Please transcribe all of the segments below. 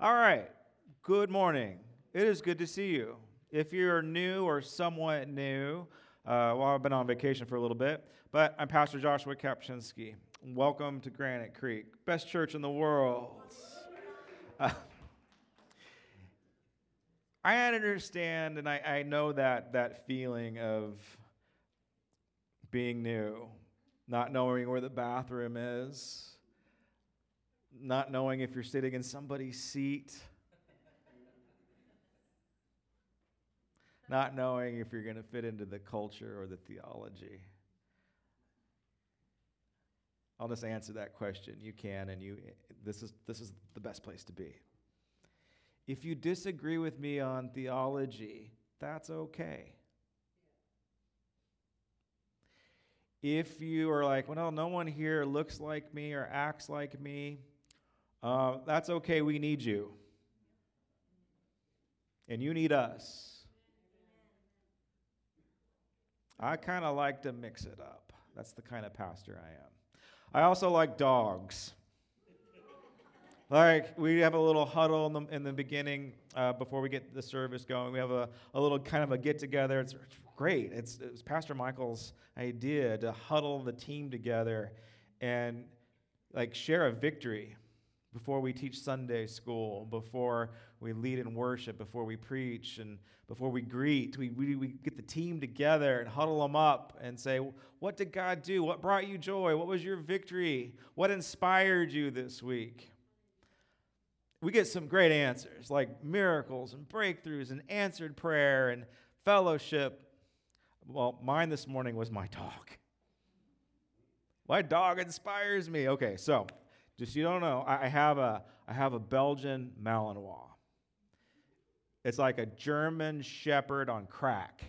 All right. Good morning. It is good to see you. If you're new or somewhat new, uh, well, I've been on vacation for a little bit, but I'm Pastor Joshua Kapczynski. Welcome to Granite Creek, best church in the world. Uh, I understand and I, I know that, that feeling of being new, not knowing where the bathroom is, not knowing if you're sitting in somebody's seat, not knowing if you're going to fit into the culture or the theology. I'll just answer that question. You can, and you. This is this is the best place to be. If you disagree with me on theology, that's okay. If you are like, well, no one here looks like me or acts like me, uh, that's okay. We need you. And you need us. I kind of like to mix it up. That's the kind of pastor I am. I also like dogs. like, we have a little huddle in the, in the beginning uh, before we get the service going. We have a, a little kind of a get together. It's, it's great. It's, it was Pastor Michael's idea to huddle the team together and like share a victory before we teach Sunday school, before we lead in worship, before we preach, and before we greet. We, we, we get the team together and huddle them up and say, What did God do? What brought you joy? What was your victory? What inspired you this week? We get some great answers like miracles and breakthroughs and answered prayer and fellowship. Well, mine this morning was my dog. My dog inspires me. Okay, so just you don't know, I have a I have a Belgian Malinois. It's like a German Shepherd on crack.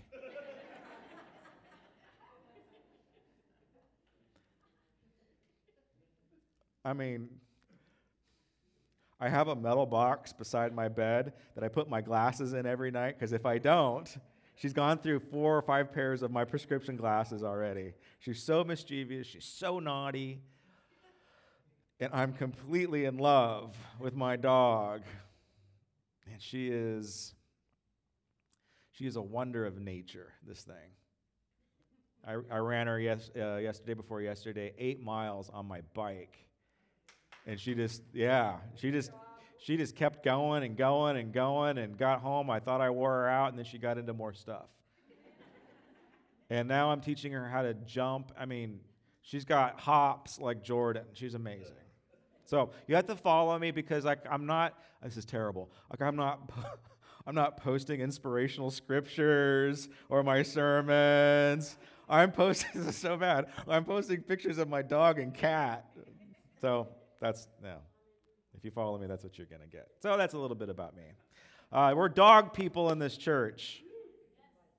I mean, I have a metal box beside my bed that I put my glasses in every night because if I don't, she's gone through four or five pairs of my prescription glasses already. She's so mischievous, she's so naughty and I'm completely in love with my dog. And she is she is a wonder of nature, this thing. I, I ran her yes, uh, yesterday before yesterday, eight miles on my bike. And she just, yeah, she just she just kept going and going and going and got home. I thought I wore her out, and then she got into more stuff. and now I'm teaching her how to jump. I mean, she's got hops like Jordan. She's amazing. So you have to follow me because like I'm not. This is terrible. Like I'm not. I'm not posting inspirational scriptures or my sermons. I'm posting. This is so bad. I'm posting pictures of my dog and cat. So that's no. If you follow me, that's what you're gonna get. So that's a little bit about me. Uh, we're dog people in this church,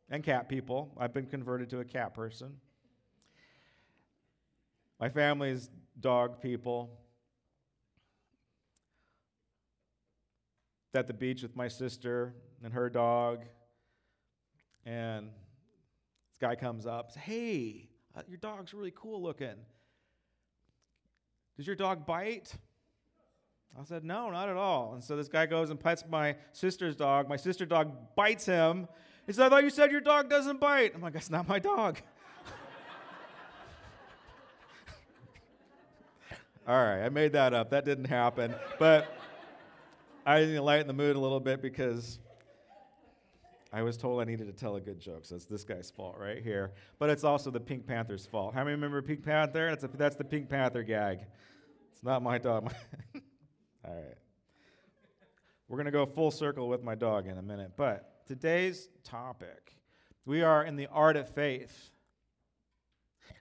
and cat people. I've been converted to a cat person. My family's dog people. At the beach with my sister and her dog, and this guy comes up, says, "Hey, uh, your dog's really cool looking. Does your dog bite?" I said, "No, not at all." And so this guy goes and pets my sister's dog. My sister dog bites him. He said, "I thought you said your dog doesn't bite." I'm like, "That's not my dog." all right, I made that up. That didn't happen, but. I need to lighten the mood a little bit because I was told I needed to tell a good joke, so it's this guy's fault right here. But it's also the Pink Panther's fault. How many remember Pink Panther? That's, a, that's the Pink Panther gag. It's not my dog. All right. We're going to go full circle with my dog in a minute. But today's topic, we are in the art of faith.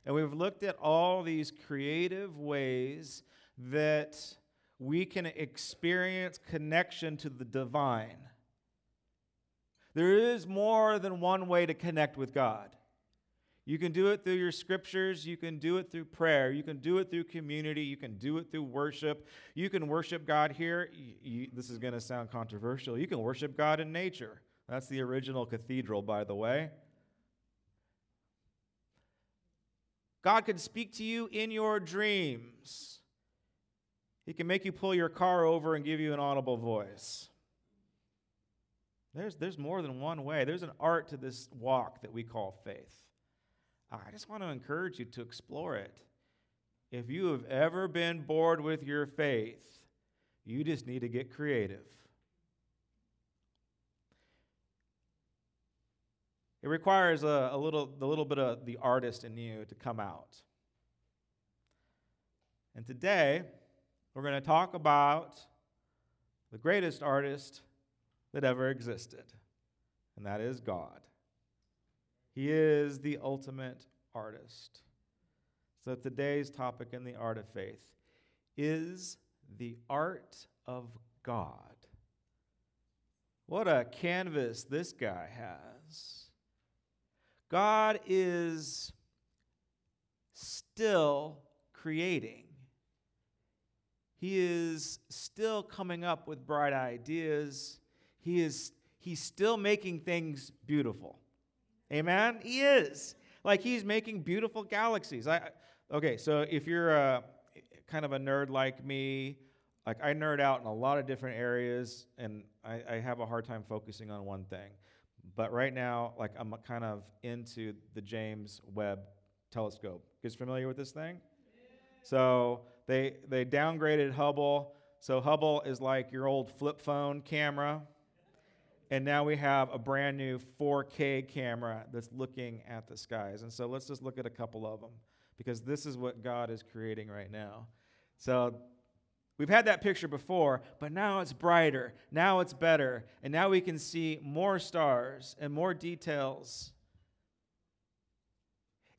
And we've looked at all these creative ways that we can experience connection to the divine. There is more than one way to connect with God. You can do it through your scriptures. You can do it through prayer. You can do it through community. You can do it through worship. You can worship God here. You, you, this is going to sound controversial. You can worship God in nature. That's the original cathedral, by the way. God can speak to you in your dreams. He can make you pull your car over and give you an audible voice. There's, there's more than one way. There's an art to this walk that we call faith. I just want to encourage you to explore it. If you have ever been bored with your faith, you just need to get creative. It requires a, a little, the little bit of the artist in you to come out. And today, we're going to talk about the greatest artist that ever existed, and that is God. He is the ultimate artist. So today's topic in the art of faith is the art of God. What a canvas this guy has. God is still creating. He is still coming up with bright ideas. He is he's still making things beautiful. Amen. He is. Like he's making beautiful galaxies. I okay, so if you're a kind of a nerd like me, like I nerd out in a lot of different areas and I, I have a hard time focusing on one thing. But right now, like I'm kind of into the James Webb telescope. You guys familiar with this thing? So they they downgraded Hubble. So Hubble is like your old flip phone camera. And now we have a brand new 4K camera that's looking at the skies. And so let's just look at a couple of them because this is what God is creating right now. So We've had that picture before, but now it's brighter. Now it's better. And now we can see more stars and more details.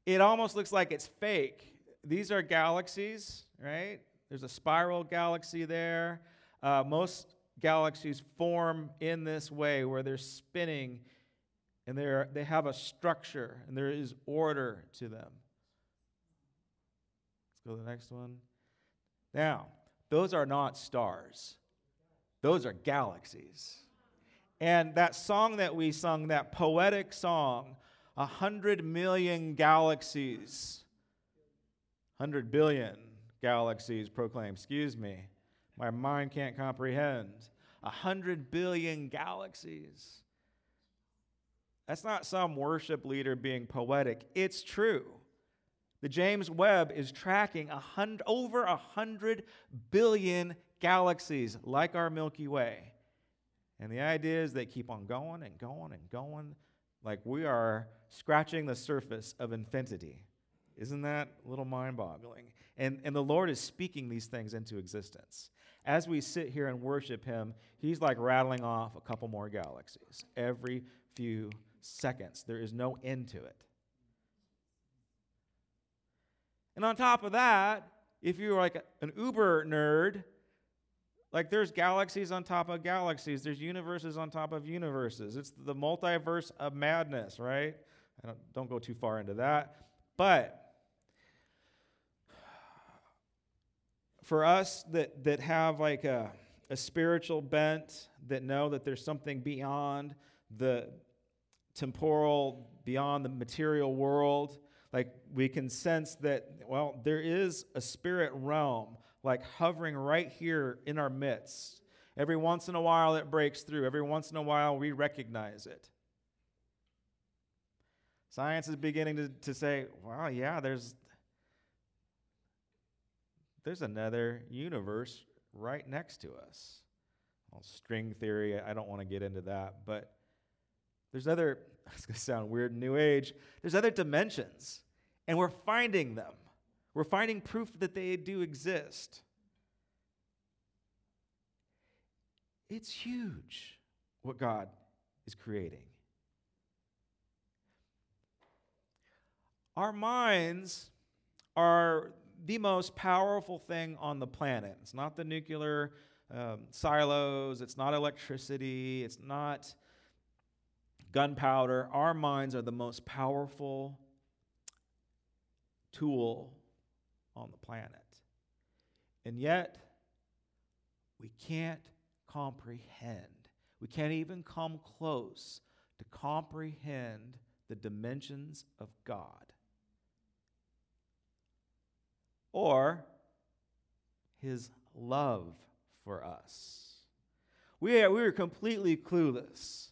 It almost looks like it's fake. These are galaxies, right? There's a spiral galaxy there. Uh, most galaxies form in this way where they're spinning and they're, they have a structure and there is order to them. Let's go to the next one. Now, those are not stars, those are galaxies. And that song that we sung, that poetic song, a hundred million galaxies, hundred billion galaxies proclaim, excuse me, my mind can't comprehend. A hundred billion galaxies. That's not some worship leader being poetic. It's true. The James Webb is tracking a hundred, over a hundred billion galaxies like our Milky Way. And the idea is they keep on going and going and going, like we are scratching the surface of infinity. Isn't that a little mind boggling? And, and the Lord is speaking these things into existence. As we sit here and worship Him, He's like rattling off a couple more galaxies every few seconds. There is no end to it. And on top of that, if you're like an uber nerd, like there's galaxies on top of galaxies, there's universes on top of universes. It's the multiverse of madness, right? I don't, don't go too far into that. But for us that, that have like a, a spiritual bent, that know that there's something beyond the temporal, beyond the material world, like we can sense that, well, there is a spirit realm like hovering right here in our midst. Every once in a while it breaks through, every once in a while we recognize it. Science is beginning to, to say, well, yeah, there's, there's another universe right next to us. Well, string theory, I don't want to get into that, but there's other, it's going to sound weird, new age, there's other dimensions and we're finding them. We're finding proof that they do exist. It's huge what God is creating. Our minds are the most powerful thing on the planet. It's not the nuclear um, silos, it's not electricity, it's not gunpowder. Our minds are the most powerful tool on the planet. And yet, we can't comprehend. We can't even come close to comprehend the dimensions of God or his love for us. We are, we are completely clueless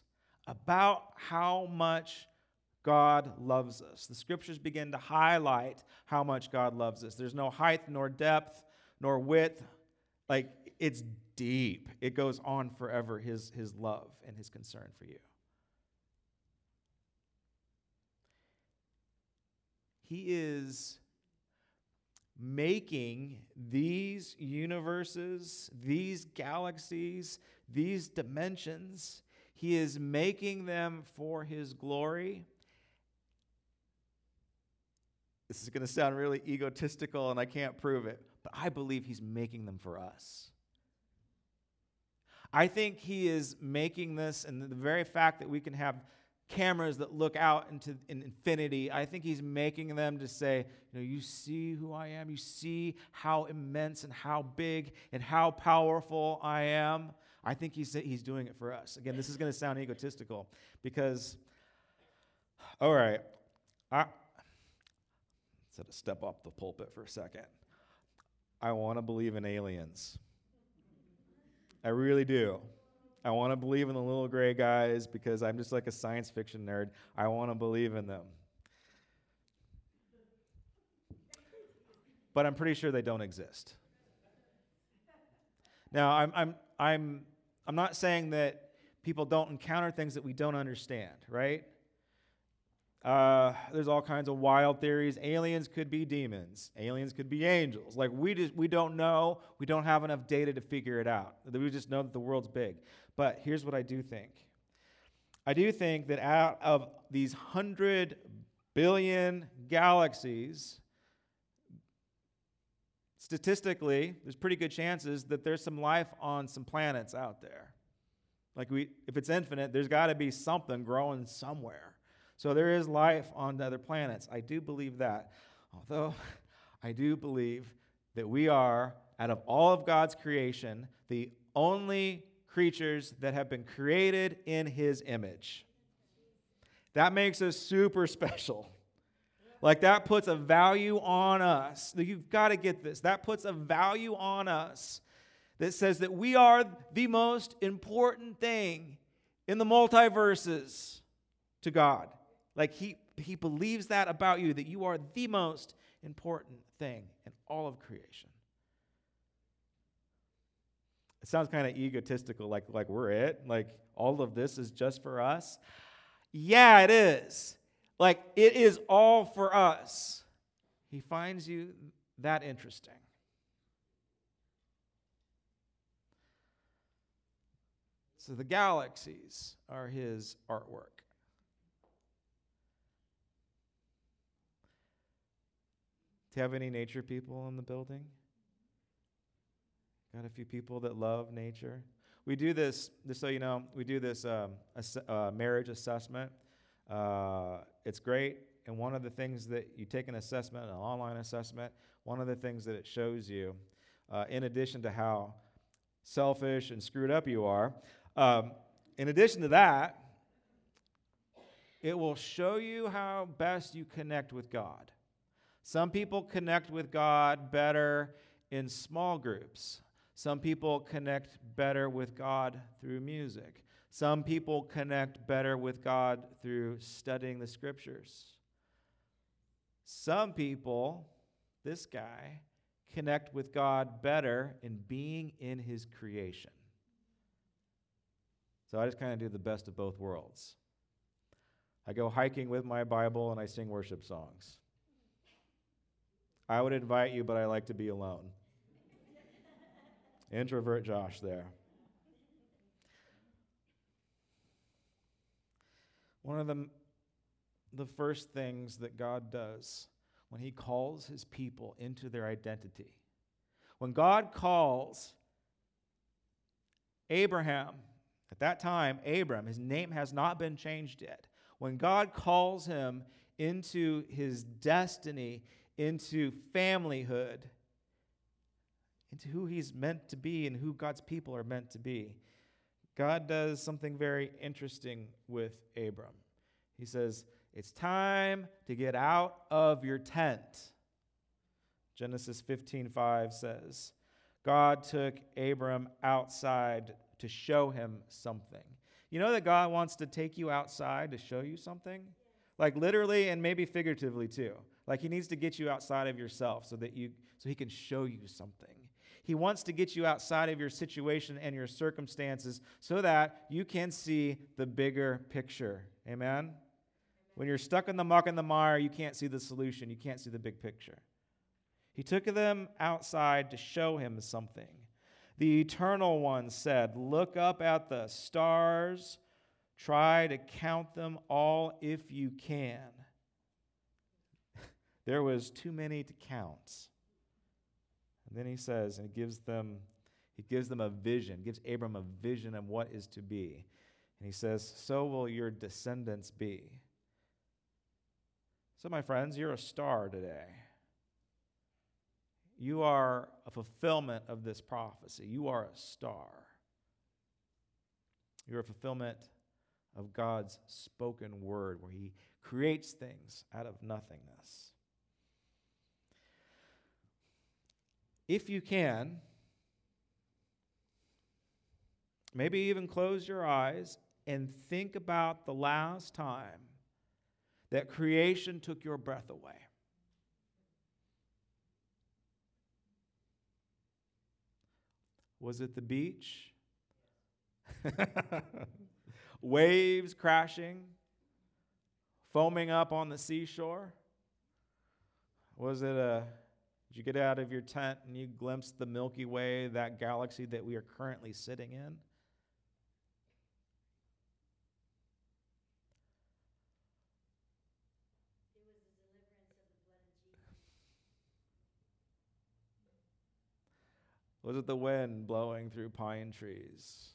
about how much God loves us. The scriptures begin to highlight how much God loves us. There's no height, nor depth, nor width. Like, it's deep. It goes on forever, his, his love and his concern for you. He is making these universes, these galaxies, these dimensions, he is making them for his glory. This is going to sound really egotistical and I can't prove it, but I believe he's making them for us. I think he is making this, and the very fact that we can have cameras that look out into in infinity. I think he's making them to say, you know, you see who I am. You see how immense and how big and how powerful I am. I think he's, he's doing it for us. Again, this is going to sound egotistical because, all right, I said to step off the pulpit for a second. I want to believe in aliens. I really do. I want to believe in the little gray guys because I'm just like a science fiction nerd. I want to believe in them. But I'm pretty sure they don't exist. Now, I'm, I'm, I'm, I'm not saying that people don't encounter things that we don't understand, right? Uh, there's all kinds of wild theories. Aliens could be demons. Aliens could be angels. Like we just we don't know. We don't have enough data to figure it out. We just know that the world's big. But here's what I do think. I do think that out of these hundred billion galaxies, statistically, there's pretty good chances that there's some life on some planets out there. Like we, if it's infinite, there's got to be something growing somewhere. So there is life on other planets. I do believe that. Although I do believe that we are, out of all of God's creation, the only creatures that have been created in his image. That makes us super special. Like that puts a value on us. You've got to get this. That puts a value on us that says that we are the most important thing in the multiverses to God. Like he, he believes that about you, that you are the most important thing in all of creation. It sounds kind of egotistical, like, like we're it, like all of this is just for us. Yeah, it is. Like it is all for us. He finds you that interesting. So the galaxies are his artwork. Do you have any nature people in the building? Got a few people that love nature. We do this, just so you know, we do this um, ass- uh, marriage assessment. Uh, it's great. And one of the things that you take an assessment, an online assessment, one of the things that it shows you, uh, in addition to how selfish and screwed up you are, um, in addition to that, it will show you how best you connect with God. Some people connect with God better in small groups. Some people connect better with God through music. Some people connect better with God through studying the scriptures. Some people, this guy, connect with God better in being in his creation. So I just kind of do the best of both worlds. I go hiking with my Bible and I sing worship songs. I would invite you, but I like to be alone. Introvert Josh there. One of the, the first things that God does when He calls His people into their identity, when God calls Abraham, at that time, Abram, his name has not been changed yet. When God calls him into his destiny, into familyhood, into who he's meant to be and who God's people are meant to be. God does something very interesting with Abram. He says, It's time to get out of your tent. Genesis 15:5 says, God took Abram outside to show him something. You know that God wants to take you outside to show you something? Like literally and maybe figuratively too. Like he needs to get you outside of yourself so that you so he can show you something. He wants to get you outside of your situation and your circumstances so that you can see the bigger picture. Amen. When you're stuck in the muck and the mire, you can't see the solution. You can't see the big picture. He took them outside to show him something. The Eternal One said, Look up at the stars, try to count them all if you can. there was too many to count. And then he says, and he gives them, he gives them a vision, gives Abram a vision of what is to be. And he says, So will your descendants be. So, my friends, you're a star today. You are a fulfillment of this prophecy. You are a star. You're a fulfillment of God's spoken word, where He creates things out of nothingness. If you can, maybe even close your eyes and think about the last time that creation took your breath away. Was it the beach? Waves crashing, foaming up on the seashore? Was it a did you get out of your tent and you glimpsed the Milky Way, that galaxy that we are currently sitting in? Was it the wind blowing through pine trees?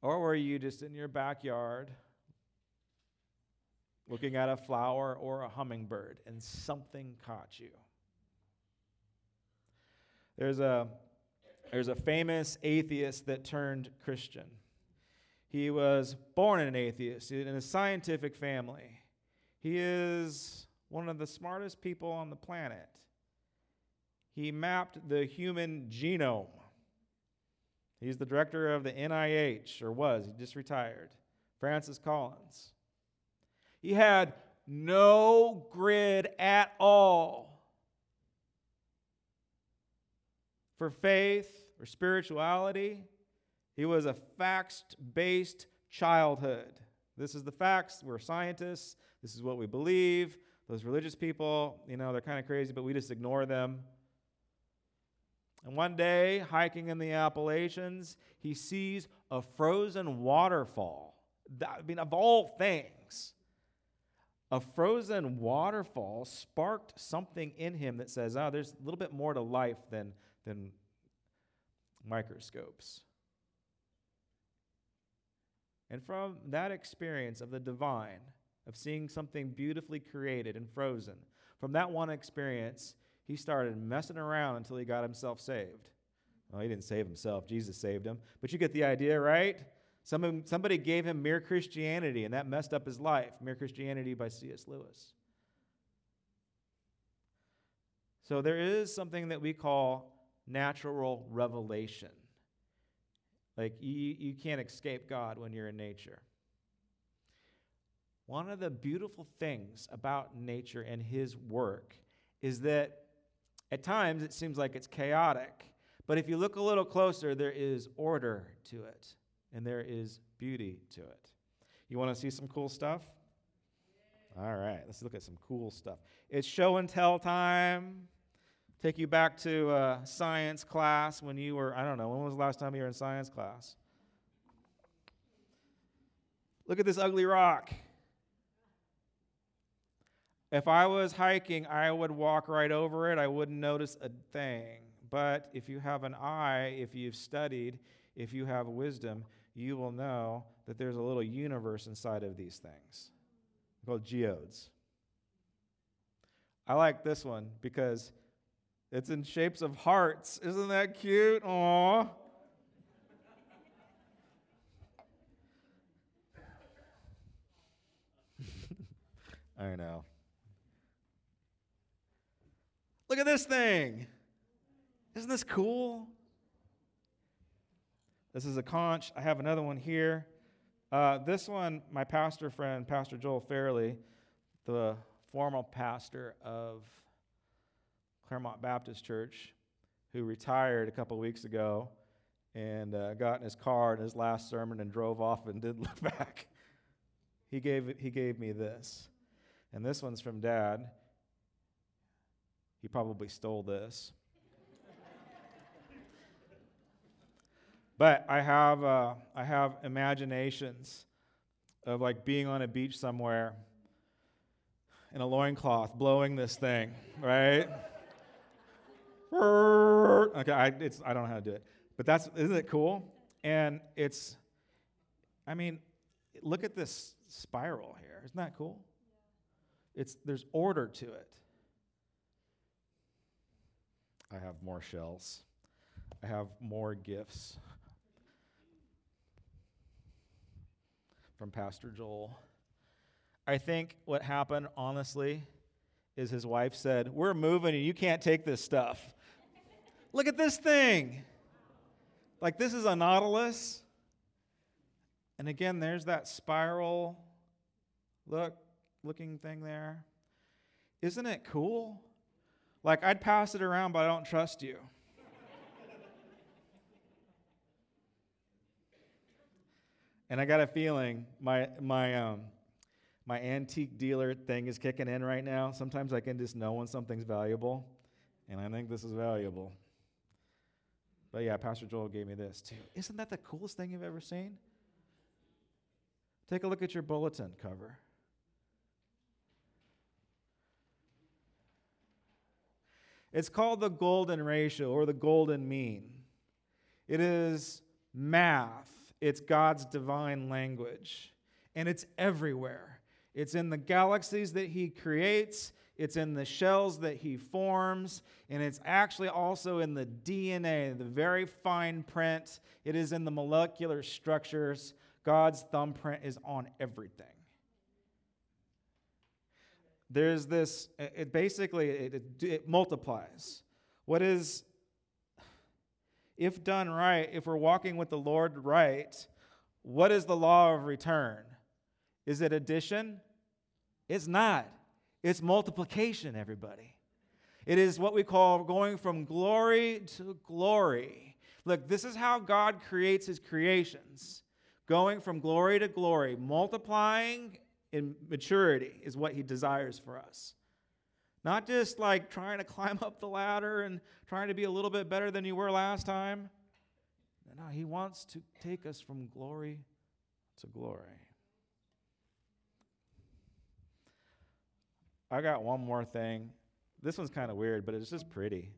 Or were you just in your backyard looking at a flower or a hummingbird and something caught you? There's a, there's a famous atheist that turned Christian. He was born an atheist in a scientific family. He is one of the smartest people on the planet he mapped the human genome. He's the director of the NIH, or was, he just retired. Francis Collins. He had no grid at all for faith or spirituality. He was a facts based childhood. This is the facts. We're scientists. This is what we believe. Those religious people, you know, they're kind of crazy, but we just ignore them. And one day, hiking in the Appalachians, he sees a frozen waterfall. I mean, of all things, a frozen waterfall sparked something in him that says, oh, there's a little bit more to life than, than microscopes. And from that experience of the divine, of seeing something beautifully created and frozen, from that one experience, he started messing around until he got himself saved. Well, he didn't save himself, Jesus saved him. But you get the idea, right? Some, somebody gave him Mere Christianity, and that messed up his life. Mere Christianity by C.S. Lewis. So there is something that we call natural revelation. Like you, you can't escape God when you're in nature. One of the beautiful things about nature and his work is that at times, it seems like it's chaotic. But if you look a little closer, there is order to it, and there is beauty to it. You want to see some cool stuff? All right, let's look at some cool stuff. It's show and tell time. Take you back to uh, science class when you were, I don't know, when was the last time you were in science class? Look at this ugly rock. If I was hiking, I would walk right over it. I wouldn't notice a thing. But if you have an eye, if you've studied, if you have wisdom, you will know that there's a little universe inside of these things called geodes. I like this one because it's in shapes of hearts. Isn't that cute? Aww. I know. Look at this thing. Isn't this cool? This is a conch. I have another one here. Uh, this one, my pastor friend, Pastor Joel Fairley, the former pastor of Claremont Baptist Church, who retired a couple weeks ago and uh, got in his car in his last sermon and drove off and didn't look back. He gave, he gave me this. And this one's from Dad. He probably stole this. But I have, uh, I have imaginations of like being on a beach somewhere in a loincloth blowing this thing, right? okay, I, it's, I don't know how to do it. But that's, isn't it cool? And it's, I mean, look at this spiral here. Isn't that cool? It's, there's order to it. I have more shells. I have more gifts from Pastor Joel. I think what happened, honestly, is his wife said, We're moving and you can't take this stuff. Look at this thing. Like, this is a nautilus. And again, there's that spiral look looking thing there. Isn't it cool? Like, I'd pass it around, but I don't trust you. And I got a feeling my, my, um, my antique dealer thing is kicking in right now. Sometimes I can just know when something's valuable, and I think this is valuable. But yeah, Pastor Joel gave me this too. Isn't that the coolest thing you've ever seen? Take a look at your bulletin cover. It's called the golden ratio or the golden mean. It is math, it's God's divine language, and it's everywhere. It's in the galaxies that He creates, it's in the shells that he forms, and it's actually also in the DNA, the very fine print. It is in the molecular structures. God's thumbprint is on everything. There's this, it basically, it, it, it multiplies. What is, if done right, if we're walking with the Lord right, what is the law of return? Is it addition? It's not. It's multiplication, everybody. It is what we call going from glory to glory. Look, this is how God creates his creations going from glory to glory, multiplying in maturity is what he desires for us. Not just like trying to climb up the ladder and trying to be a little bit better than you were last time. No, he wants to take us from glory to glory. I got one more thing. This one's kind of weird, but it's just pretty.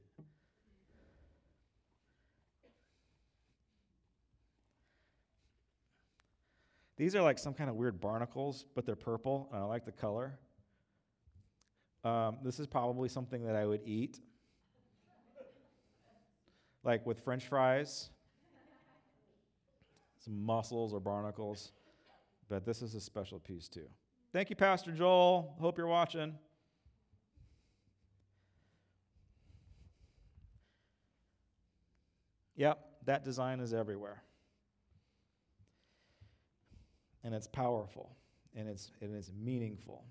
These are like some kind of weird barnacles, but they're purple, and I like the color. Um, this is probably something that I would eat, like with french fries, some mussels or barnacles. But this is a special piece, too. Thank you, Pastor Joel. Hope you're watching. Yep, that design is everywhere. And it's powerful and it's, and it's meaningful.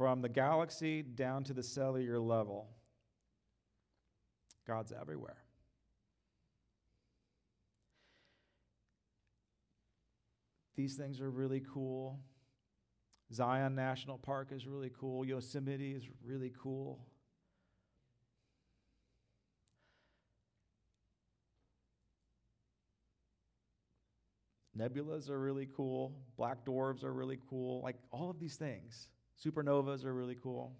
From the galaxy down to the cellular level, God's everywhere. These things are really cool. Zion National Park is really cool. Yosemite is really cool. Nebulas are really cool. Black dwarves are really cool. Like all of these things. Supernovas are really cool.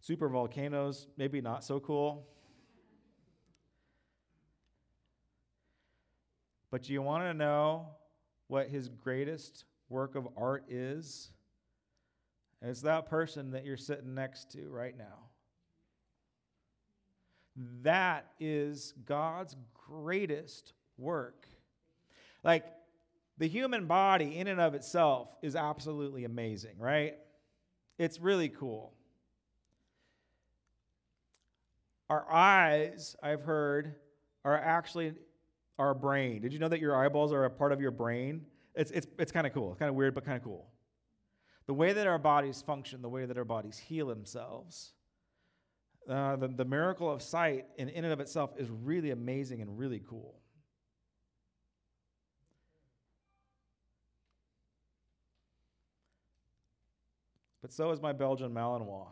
Super volcanoes, maybe not so cool. But you want to know what his greatest work of art is? It's that person that you're sitting next to right now. That is God's greatest work. Like, the human body, in and of itself, is absolutely amazing, right? It's really cool. Our eyes, I've heard, are actually our brain. Did you know that your eyeballs are a part of your brain? It's, it's, it's kind of cool. It's kind of weird, but kind of cool. The way that our bodies function, the way that our bodies heal themselves, uh, the, the miracle of sight in, in and of itself is really amazing and really cool. But so is my Belgian Malinois,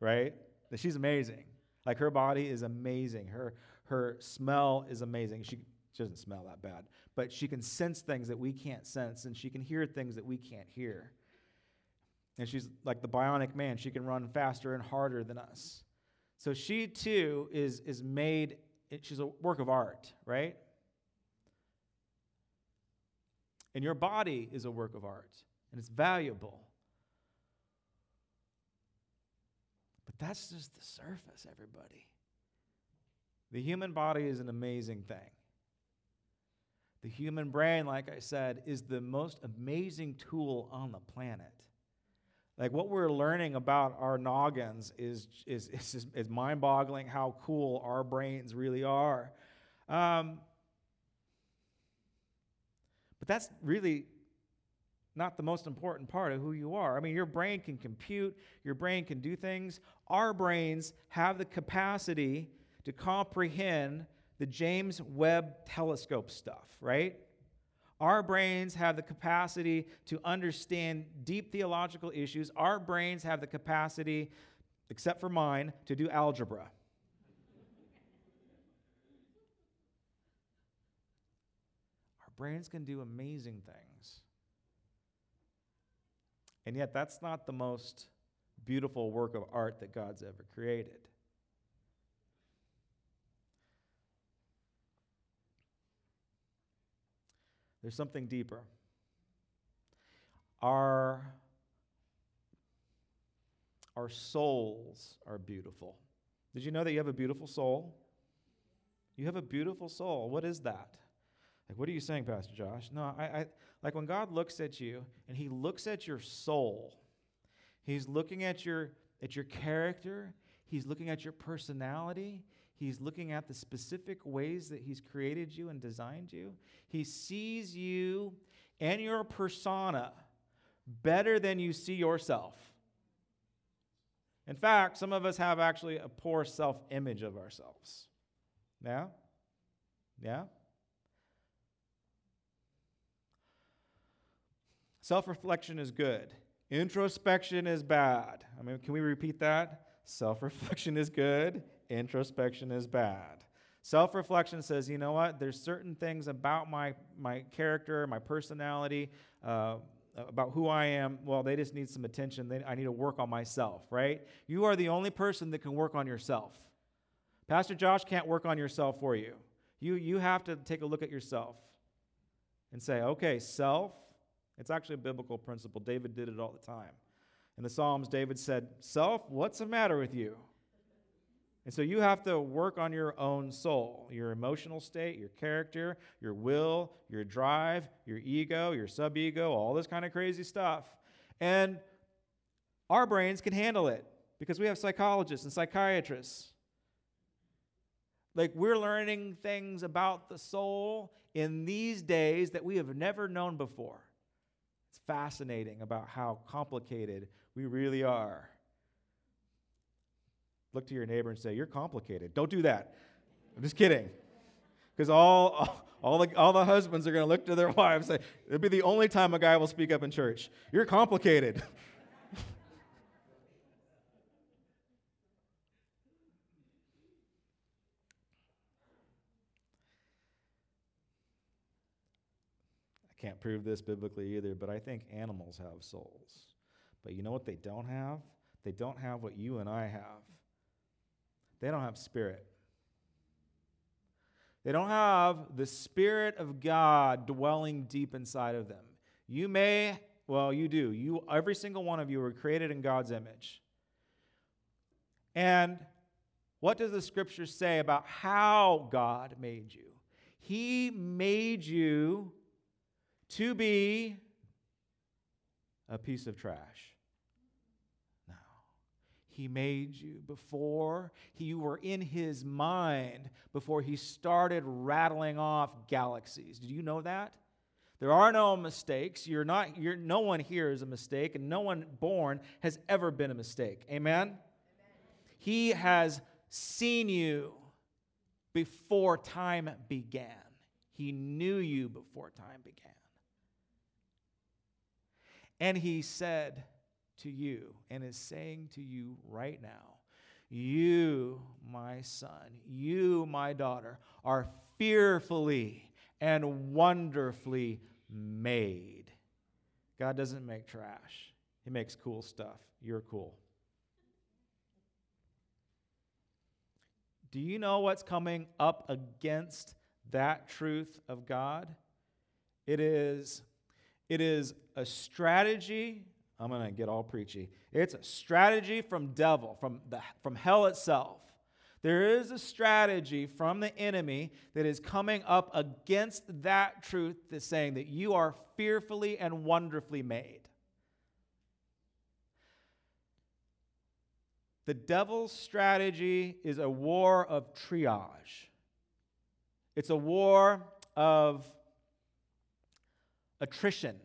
right? She's amazing. Like her body is amazing. Her, her smell is amazing. She, she doesn't smell that bad, but she can sense things that we can't sense, and she can hear things that we can't hear. And she's like the bionic man. She can run faster and harder than us. So she too is, is made, she's a work of art, right? And your body is a work of art, and it's valuable. That's just the surface, everybody. The human body is an amazing thing. The human brain, like I said, is the most amazing tool on the planet. Like what we're learning about our noggins is, is, is, is mind boggling how cool our brains really are. Um, but that's really not the most important part of who you are. I mean, your brain can compute, your brain can do things. Our brains have the capacity to comprehend the James Webb telescope stuff, right? Our brains have the capacity to understand deep theological issues. Our brains have the capacity, except for mine, to do algebra. Our brains can do amazing things. And yet, that's not the most beautiful work of art that God's ever created. There's something deeper. Our, our souls are beautiful. Did you know that you have a beautiful soul? You have a beautiful soul. What is that? Like, what are you saying, Pastor Josh? No, I, I like when God looks at you and He looks at your soul, He's looking at your at your character, He's looking at your personality, He's looking at the specific ways that He's created you and designed you. He sees you and your persona better than you see yourself. In fact, some of us have actually a poor self image of ourselves. Yeah? Yeah? Self reflection is good, introspection is bad. I mean, can we repeat that? Self reflection is good, introspection is bad. Self reflection says, you know what? There's certain things about my, my character, my personality, uh, about who I am. Well, they just need some attention. They, I need to work on myself, right? You are the only person that can work on yourself. Pastor Josh can't work on yourself for you. You, you have to take a look at yourself and say, okay, self, it's actually a biblical principle. David did it all the time. In the Psalms, David said, Self, what's the matter with you? And so you have to work on your own soul, your emotional state, your character, your will, your drive, your ego, your sub ego, all this kind of crazy stuff. And our brains can handle it because we have psychologists and psychiatrists. Like we're learning things about the soul in these days that we have never known before. It's fascinating about how complicated we really are. Look to your neighbor and say, You're complicated. Don't do that. I'm just kidding. Because all, all, the, all the husbands are going to look to their wives and say, It'll be the only time a guy will speak up in church. You're complicated. can't prove this biblically either, but I think animals have souls. But you know what they don't have? They don't have what you and I have. They don't have spirit. They don't have the Spirit of God dwelling deep inside of them. You may, well, you do. You, every single one of you were created in God's image. And what does the scripture say about how God made you? He made you to be a piece of trash. No. He made you before you were in his mind, before he started rattling off galaxies. Did you know that? There are no mistakes. You're not, you're, no one here is a mistake, and no one born has ever been a mistake. Amen? Amen? He has seen you before time began. He knew you before time began. And he said to you, and is saying to you right now, You, my son, you, my daughter, are fearfully and wonderfully made. God doesn't make trash, He makes cool stuff. You're cool. Do you know what's coming up against that truth of God? It is, it is a strategy. I'm going to get all preachy. It's a strategy from devil, from, the, from hell itself. There is a strategy from the enemy that is coming up against that truth that's saying that you are fearfully and wonderfully made. The devil's strategy is a war of triage. It's a war of attrition,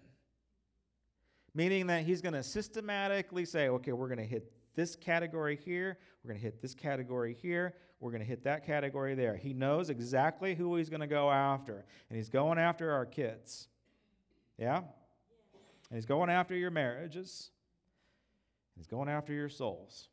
meaning that he's going to systematically say, okay, we're going to hit this category here, we're going to hit this category here, we're going to hit that category there. He knows exactly who he's going to go after, and he's going after our kids. Yeah? And he's going after your marriages, he's going after your souls.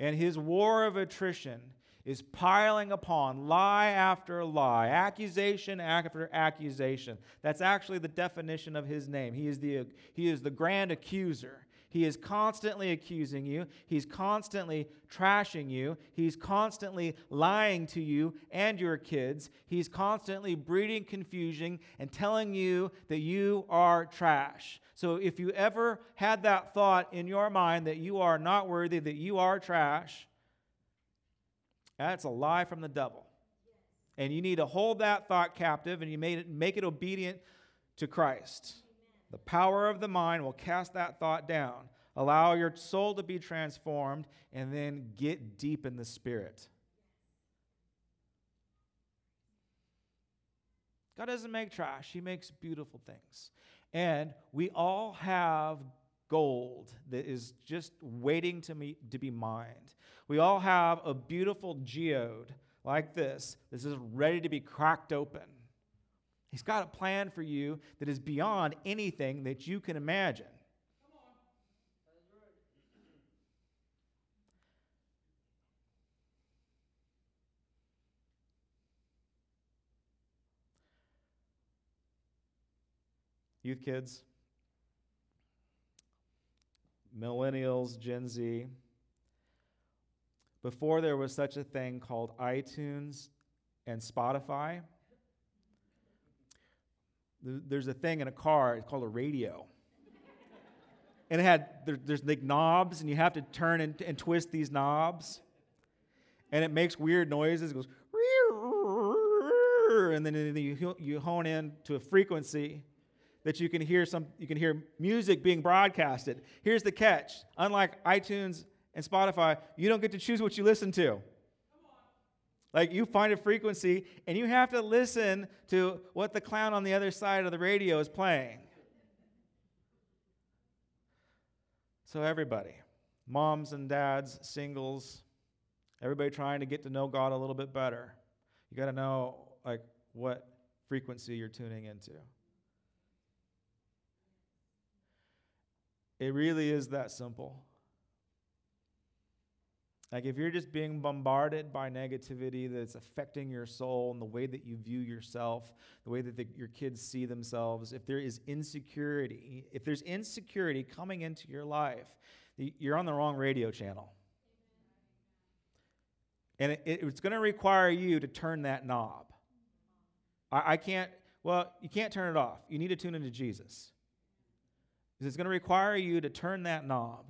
And his war of attrition is piling upon lie after lie, accusation after accusation. That's actually the definition of his name. He is the, he is the grand accuser. He is constantly accusing you. He's constantly trashing you. He's constantly lying to you and your kids. He's constantly breeding confusion and telling you that you are trash. So if you ever had that thought in your mind that you are not worthy, that you are trash, that's a lie from the devil. And you need to hold that thought captive and you make it, make it obedient to Christ. The power of the mind will cast that thought down. Allow your soul to be transformed and then get deep in the spirit. God doesn't make trash, He makes beautiful things. And we all have gold that is just waiting to, me, to be mined. We all have a beautiful geode like this. This is ready to be cracked open. He's got a plan for you that is beyond anything that you can imagine. Youth kids, millennials, Gen Z, before there was such a thing called iTunes and Spotify, there's a thing in a car, it's called a radio. and it had, there, there's like knobs, and you have to turn and, and twist these knobs. And it makes weird noises. It goes, and then you, you hone in to a frequency that you can hear some you can hear music being broadcasted. Here's the catch. Unlike iTunes and Spotify, you don't get to choose what you listen to. Like you find a frequency and you have to listen to what the clown on the other side of the radio is playing. So everybody, moms and dads, singles, everybody trying to get to know God a little bit better. You got to know like what frequency you're tuning into. It really is that simple. Like, if you're just being bombarded by negativity that's affecting your soul and the way that you view yourself, the way that the, your kids see themselves, if there is insecurity, if there's insecurity coming into your life, you're on the wrong radio channel. And it, it, it's going to require you to turn that knob. I, I can't, well, you can't turn it off. You need to tune into Jesus. It's going to require you to turn that knob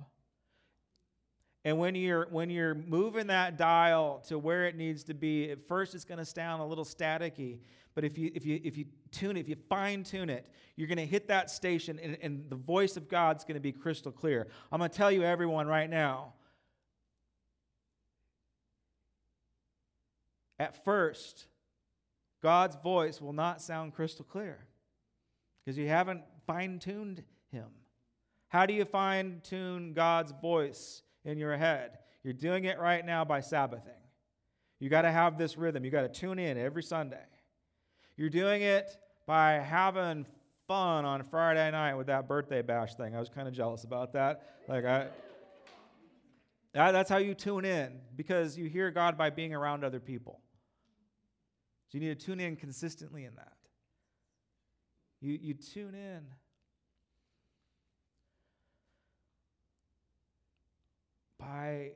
And when you're when you're moving that dial to where it needs to be, at first it's going to sound a little staticky. But if you if you if you tune it, if you fine tune it, you're going to hit that station, and, and the voice of God's going to be crystal clear. I'm going to tell you, everyone, right now. At first, God's voice will not sound crystal clear because you haven't fine tuned Him. How do you fine tune God's voice? In your head. You're doing it right now by Sabbathing. You got to have this rhythm. You got to tune in every Sunday. You're doing it by having fun on Friday night with that birthday bash thing. I was kind of jealous about that. Like I that's how you tune in because you hear God by being around other people. So you need to tune in consistently in that. You, you tune in. By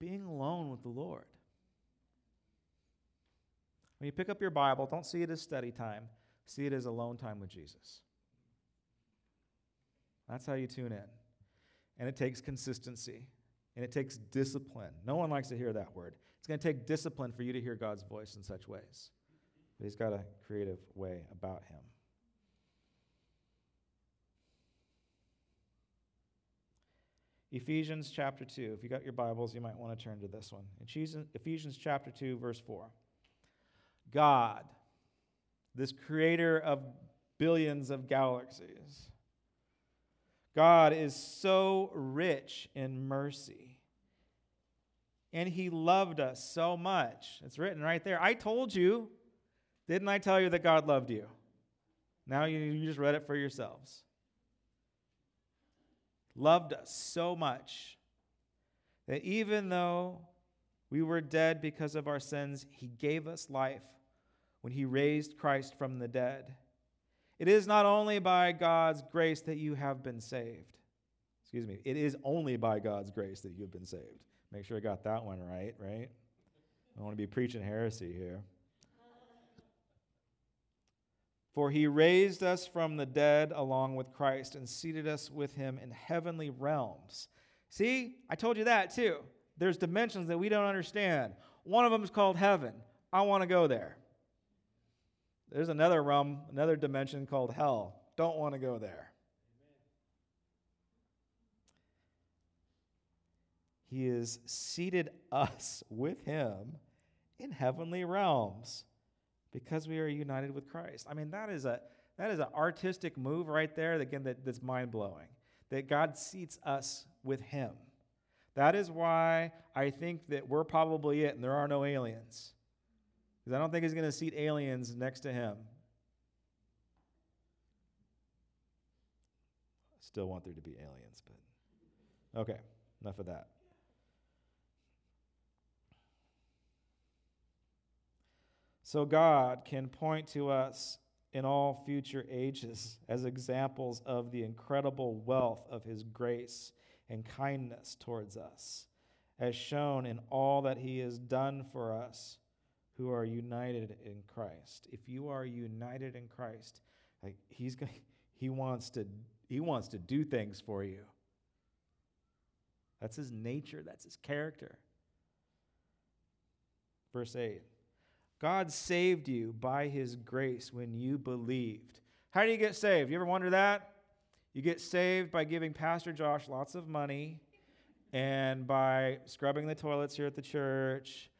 being alone with the Lord. When you pick up your Bible, don't see it as study time, see it as alone time with Jesus. That's how you tune in. And it takes consistency and it takes discipline. No one likes to hear that word. It's going to take discipline for you to hear God's voice in such ways. But He's got a creative way about Him. Ephesians chapter 2. If you got your Bibles, you might want to turn to this one. Ephesians chapter 2, verse 4. God, this creator of billions of galaxies, God is so rich in mercy. And he loved us so much. It's written right there. I told you, didn't I tell you that God loved you? Now you, you just read it for yourselves loved us so much that even though we were dead because of our sins, he gave us life when he raised Christ from the dead. It is not only by God's grace that you have been saved. Excuse me. It is only by God's grace that you've been saved. Make sure I got that one right, right? I don't want to be preaching heresy here. For he raised us from the dead along with Christ and seated us with him in heavenly realms. See, I told you that too. There's dimensions that we don't understand. One of them is called heaven. I want to go there. There's another realm, another dimension called hell. Don't want to go there. He has seated us with him in heavenly realms because we are united with Christ. I mean, that is a that is an artistic move right there, again, that, that's mind blowing. That God seats us with Him. That is why I think that we're probably it and there are no aliens. Because I don't think He's going to seat aliens next to Him. I still want there to be aliens, but okay, enough of that. So God can point to us in all future ages as examples of the incredible wealth of his grace and kindness towards us, as shown in all that he has done for us who are united in Christ. If you are united in Christ, he's going he wants to he wants to do things for you. That's his nature, that's his character. Verse 8. God saved you by his grace when you believed. How do you get saved? You ever wonder that? You get saved by giving Pastor Josh lots of money and by scrubbing the toilets here at the church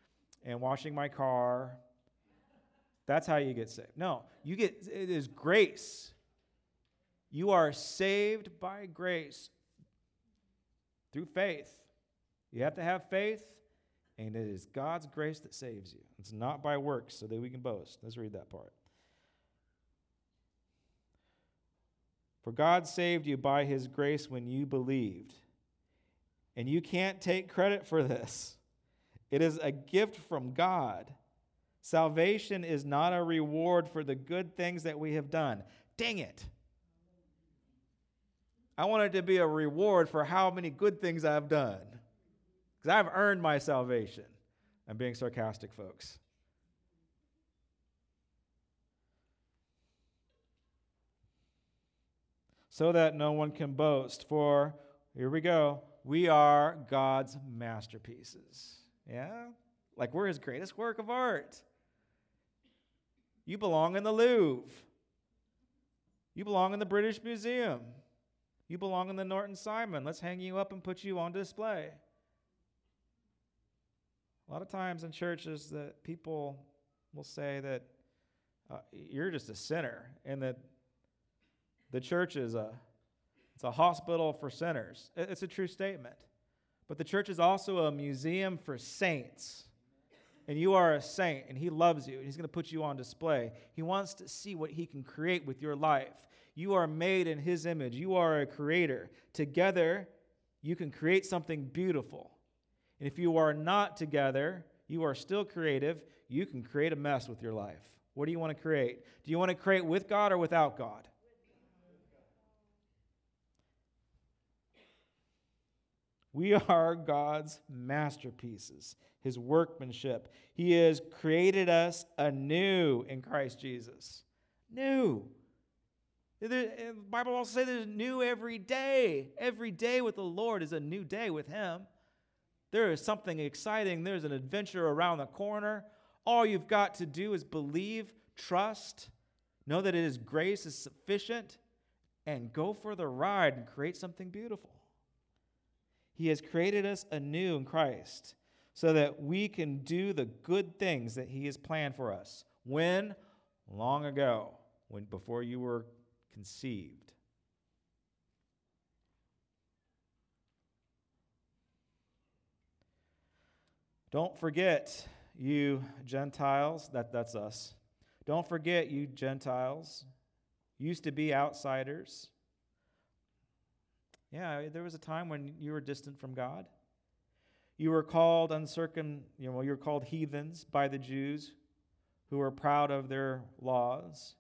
and washing my car. That's how you get saved. No, you get it is grace. You are saved by grace through faith. You have to have faith and it is God's grace that saves you. It's not by works so that we can boast. Let's read that part. For God saved you by his grace when you believed. And you can't take credit for this, it is a gift from God. Salvation is not a reward for the good things that we have done. Dang it. I want it to be a reward for how many good things I've done because I've earned my salvation. I'm being sarcastic, folks. So that no one can boast. For Here we go. We are God's masterpieces. Yeah? Like we're his greatest work of art. You belong in the Louvre. You belong in the British Museum. You belong in the Norton Simon. Let's hang you up and put you on display. A lot of times in churches that people will say that uh, you're just a sinner and that the church is a it's a hospital for sinners. It's a true statement. But the church is also a museum for saints. And you are a saint, and He loves you, and He's going to put you on display. He wants to see what He can create with your life. You are made in His image, you are a creator. Together, you can create something beautiful. And if you are not together, you are still creative, you can create a mess with your life. What do you want to create? Do you want to create with God or without God? We are God's masterpieces, His workmanship. He has created us anew in Christ Jesus. New. The Bible also says there's new every day. Every day with the Lord is a new day with Him. There is something exciting. There's an adventure around the corner. All you've got to do is believe, trust, know that it is grace is sufficient, and go for the ride and create something beautiful. He has created us anew in Christ so that we can do the good things that He has planned for us. When? Long ago, when before you were conceived. Don't forget, you Gentiles, that, that's us. Don't forget, you Gentiles, used to be outsiders yeah, there was a time when you were distant from God. You were called uncircum, you know, you were called heathens by the Jews who were proud of their laws,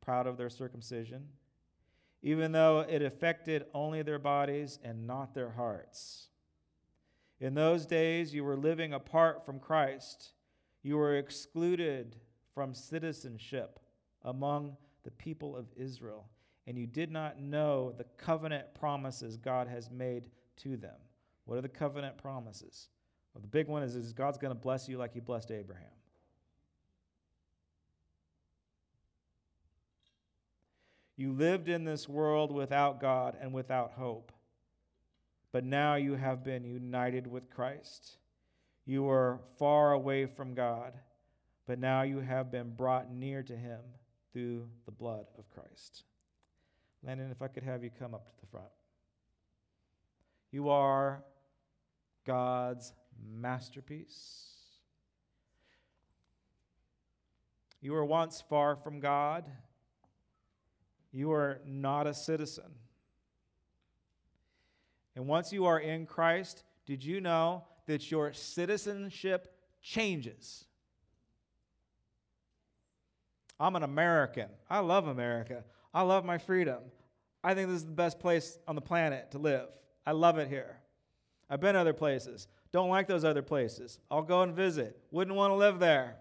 proud of their circumcision, even though it affected only their bodies and not their hearts. In those days, you were living apart from Christ. You were excluded from citizenship among the people of Israel and you did not know the covenant promises God has made to them. What are the covenant promises? Well, the big one is, is God's going to bless you like he blessed Abraham. You lived in this world without God and without hope. But now you have been united with Christ. You were far away from God, but now you have been brought near to him through the blood of Christ. Landon, if I could have you come up to the front. You are God's masterpiece. You were once far from God. You are not a citizen. And once you are in Christ, did you know that your citizenship changes? I'm an American. I love America. I love my freedom. I think this is the best place on the planet to live. I love it here. I've been other places. Don't like those other places. I'll go and visit. Wouldn't want to live there.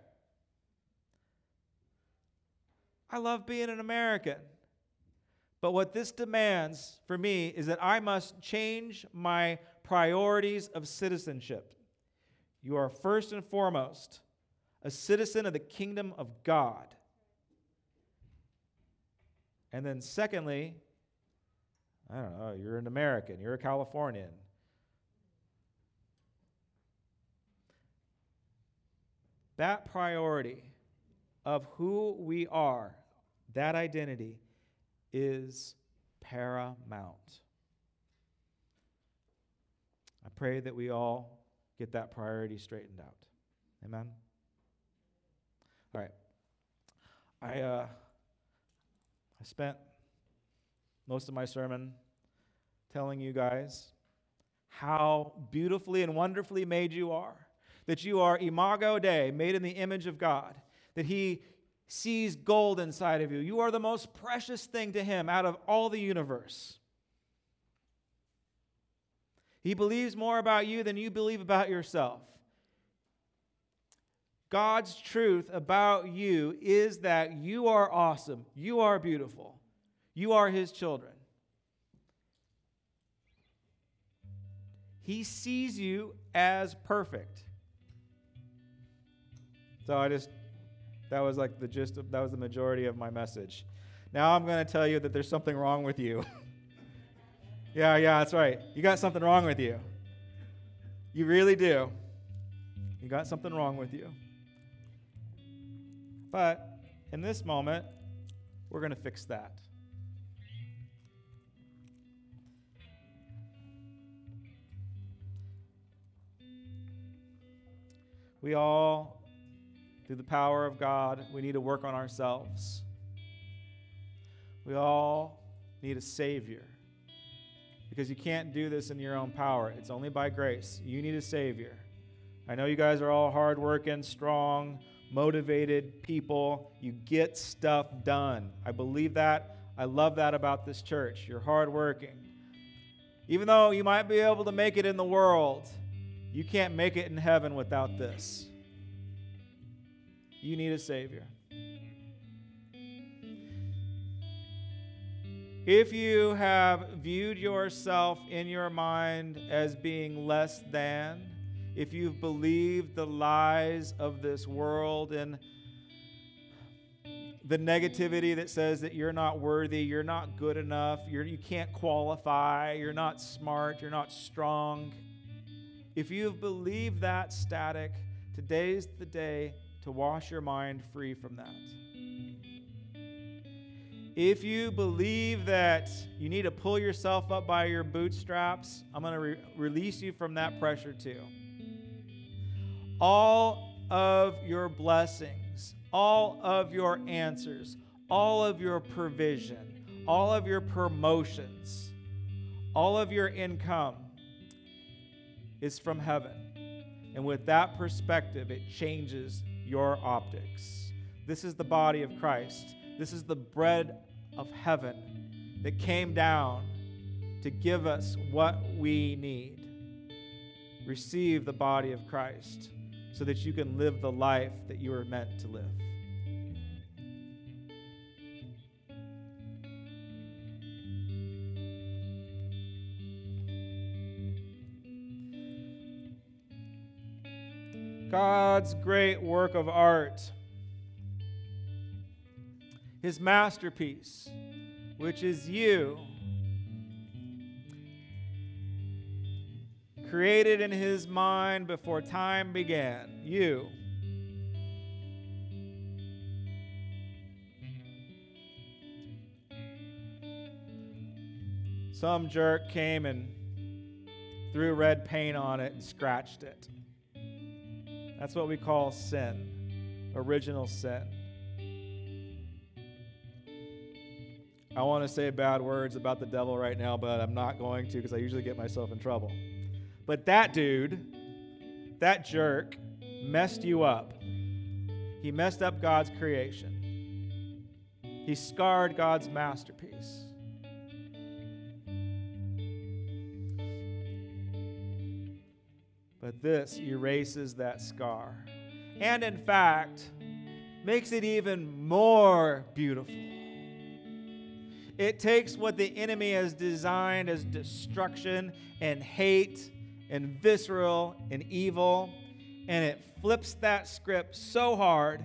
I love being an American. But what this demands for me is that I must change my priorities of citizenship. You are first and foremost a citizen of the kingdom of God. And then, secondly, I don't know, you're an American, you're a Californian. That priority of who we are, that identity, is paramount. I pray that we all get that priority straightened out. Amen? All right. I, uh, I spent most of my sermon telling you guys how beautifully and wonderfully made you are. That you are imago Dei, made in the image of God. That He sees gold inside of you. You are the most precious thing to Him out of all the universe. He believes more about you than you believe about yourself. God's truth about you is that you are awesome, you are beautiful, you are His children. He sees you as perfect. So I just, that was like the gist of, that was the majority of my message. Now I'm going to tell you that there's something wrong with you. yeah, yeah, that's right. You got something wrong with you. You really do. You got something wrong with you. But in this moment, we're going to fix that. We all, through the power of God, we need to work on ourselves. We all need a Savior. Because you can't do this in your own power. It's only by grace. You need a Savior. I know you guys are all hardworking, strong, motivated people. You get stuff done. I believe that. I love that about this church. You're hardworking. Even though you might be able to make it in the world, you can't make it in heaven without this. You need a Savior. If you have viewed yourself in your mind as being less than, if you've believed the lies of this world and the negativity that says that you're not worthy, you're not good enough, you're, you can't qualify, you're not smart, you're not strong, if you've believed that static, today's the day to wash your mind free from that. If you believe that you need to pull yourself up by your bootstraps, I'm going to re- release you from that pressure too. All of your blessings, all of your answers, all of your provision, all of your promotions, all of your income is from heaven. And with that perspective, it changes your optics. This is the body of Christ. This is the bread of heaven that came down to give us what we need. Receive the body of Christ so that you can live the life that you are meant to live. God's great work of art, his masterpiece, which is you, created in his mind before time began. You. Some jerk came and threw red paint on it and scratched it. That's what we call sin, original sin. I want to say bad words about the devil right now, but I'm not going to because I usually get myself in trouble. But that dude, that jerk, messed you up. He messed up God's creation, he scarred God's masterpiece. This erases that scar. And in fact, makes it even more beautiful. It takes what the enemy has designed as destruction and hate and visceral and evil, and it flips that script so hard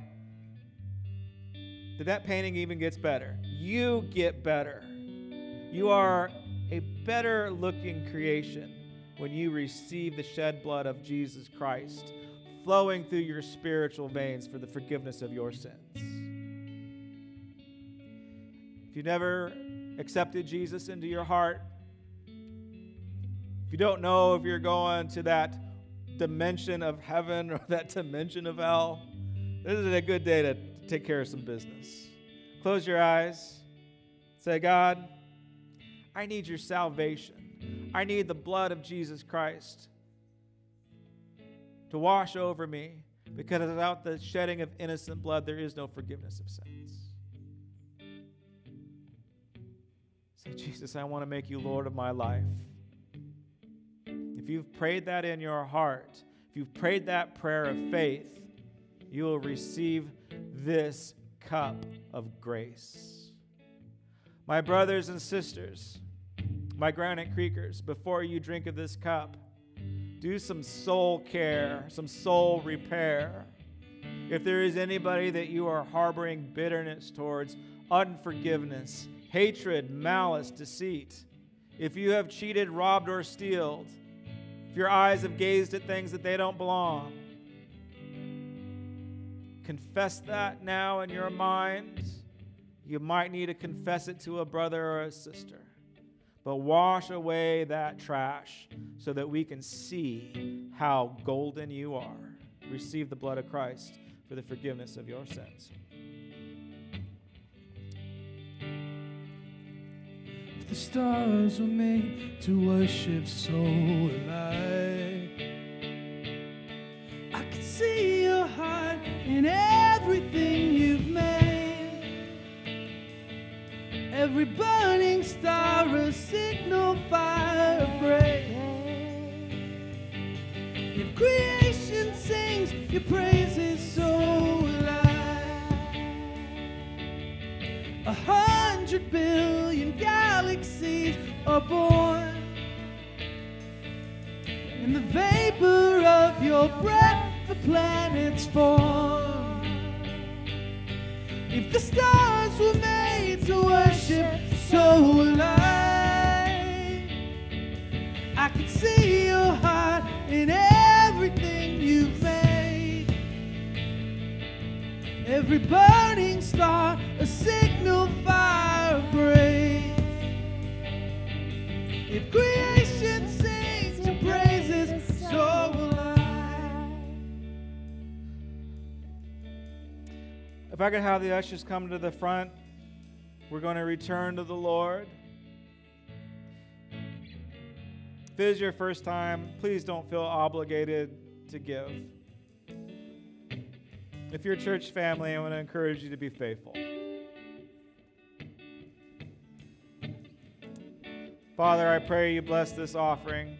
that that painting even gets better. You get better. You are a better looking creation when you receive the shed blood of Jesus Christ flowing through your spiritual veins for the forgiveness of your sins. If you never accepted Jesus into your heart, if you don't know if you're going to that dimension of heaven or that dimension of hell, this is a good day to take care of some business. Close your eyes. Say, God, I need your salvation. I need the blood of Jesus Christ to wash over me because without the shedding of innocent blood, there is no forgiveness of sins. Say, Jesus, I want to make you Lord of my life. If you've prayed that in your heart, if you've prayed that prayer of faith, you will receive this cup of grace. My brothers and sisters, my Granite Creekers, before you drink of this cup, do some soul care, some soul repair. If there is anybody that you are harboring bitterness towards, unforgiveness, hatred, malice, deceit, if you have cheated, robbed, or stealed, if your eyes have gazed at things that they don't belong, confess that now in your mind. You might need to confess it to a brother or a sister. But wash away that trash so that we can see how golden you are. Receive the blood of Christ for the forgiveness of your sins. If the stars were made to worship, so will I. I can see your heart in everything you've made. Every burning star, a signal fire grace. If creation sings your praises, so will I. A hundred billion galaxies are born. In the vapor of your breath, the planets form. If the stars were made to worship, so will I. I can see your heart in everything you've made. Every burning star, If I could have the ushers come to the front, we're going to return to the Lord. If it is your first time, please don't feel obligated to give. If you're church family, I want to encourage you to be faithful. Father, I pray you bless this offering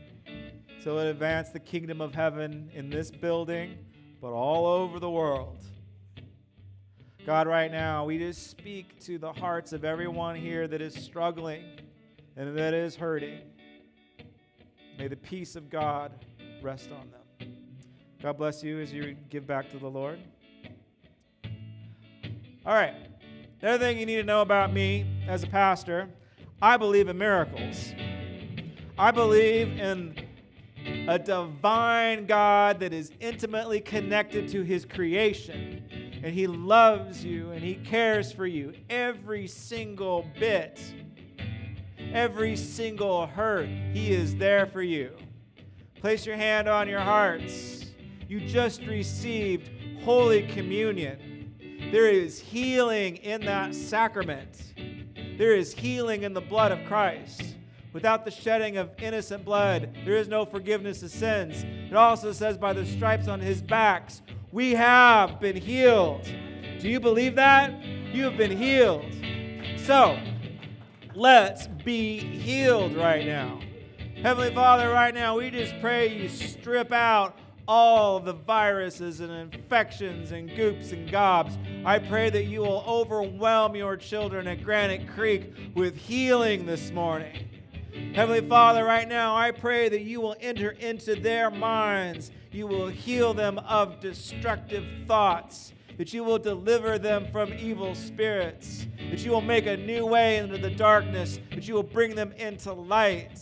so it advance the kingdom of heaven in this building, but all over the world. God, right now, we just speak to the hearts of everyone here that is struggling and that is hurting. May the peace of God rest on them. God bless you as you give back to the Lord. All right. The other thing you need to know about me as a pastor I believe in miracles. I believe in a divine God that is intimately connected to his creation. And he loves you and he cares for you every single bit. Every single hurt, he is there for you. Place your hand on your hearts. You just received Holy Communion. There is healing in that sacrament. There is healing in the blood of Christ. Without the shedding of innocent blood, there is no forgiveness of sins. It also says, by the stripes on his backs, we have been healed. Do you believe that? You have been healed. So, let's be healed right now. Heavenly Father, right now, we just pray you strip out all the viruses and infections and goops and gobs. I pray that you will overwhelm your children at Granite Creek with healing this morning. Heavenly Father, right now, I pray that you will enter into their minds. You will heal them of destructive thoughts. That you will deliver them from evil spirits. That you will make a new way into the darkness. That you will bring them into light.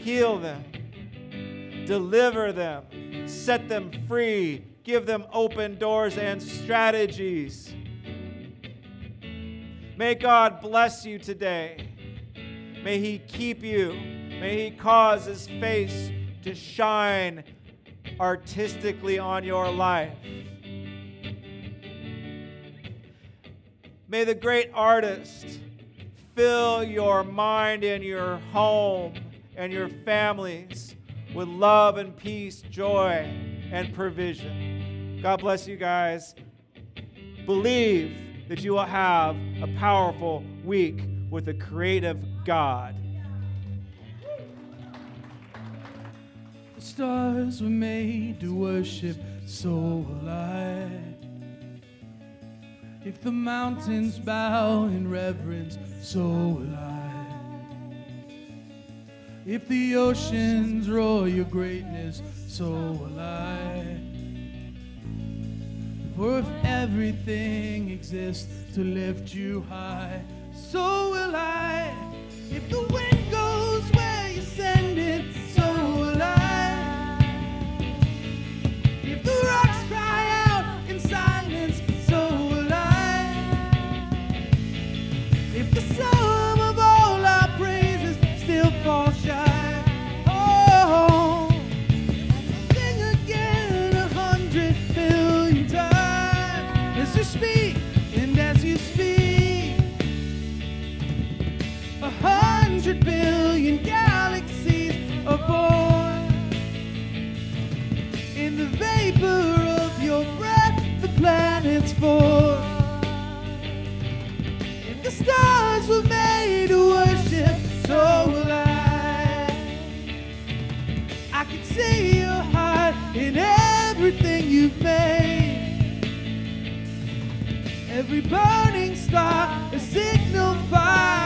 Heal them. Deliver them. Set them free. Give them open doors and strategies. May God bless you today. May He keep you. May He cause His face to shine artistically on your life. May the great artist fill your mind and your home and your families with love and peace, joy, and provision. God bless you guys. Believe that you will have a powerful week with a creative God. The stars were made to worship, so will I. If the mountains bow in reverence, so will I. If the oceans roar your greatness, so will I. For if everything exists to lift you high, so will I. If the wind goes where you send it, hundred billion galaxies are born in the vapor of your breath. The planets form. If the stars were made to worship, so will I. I can see your heart in everything you've made. Every burning star, a signal fire.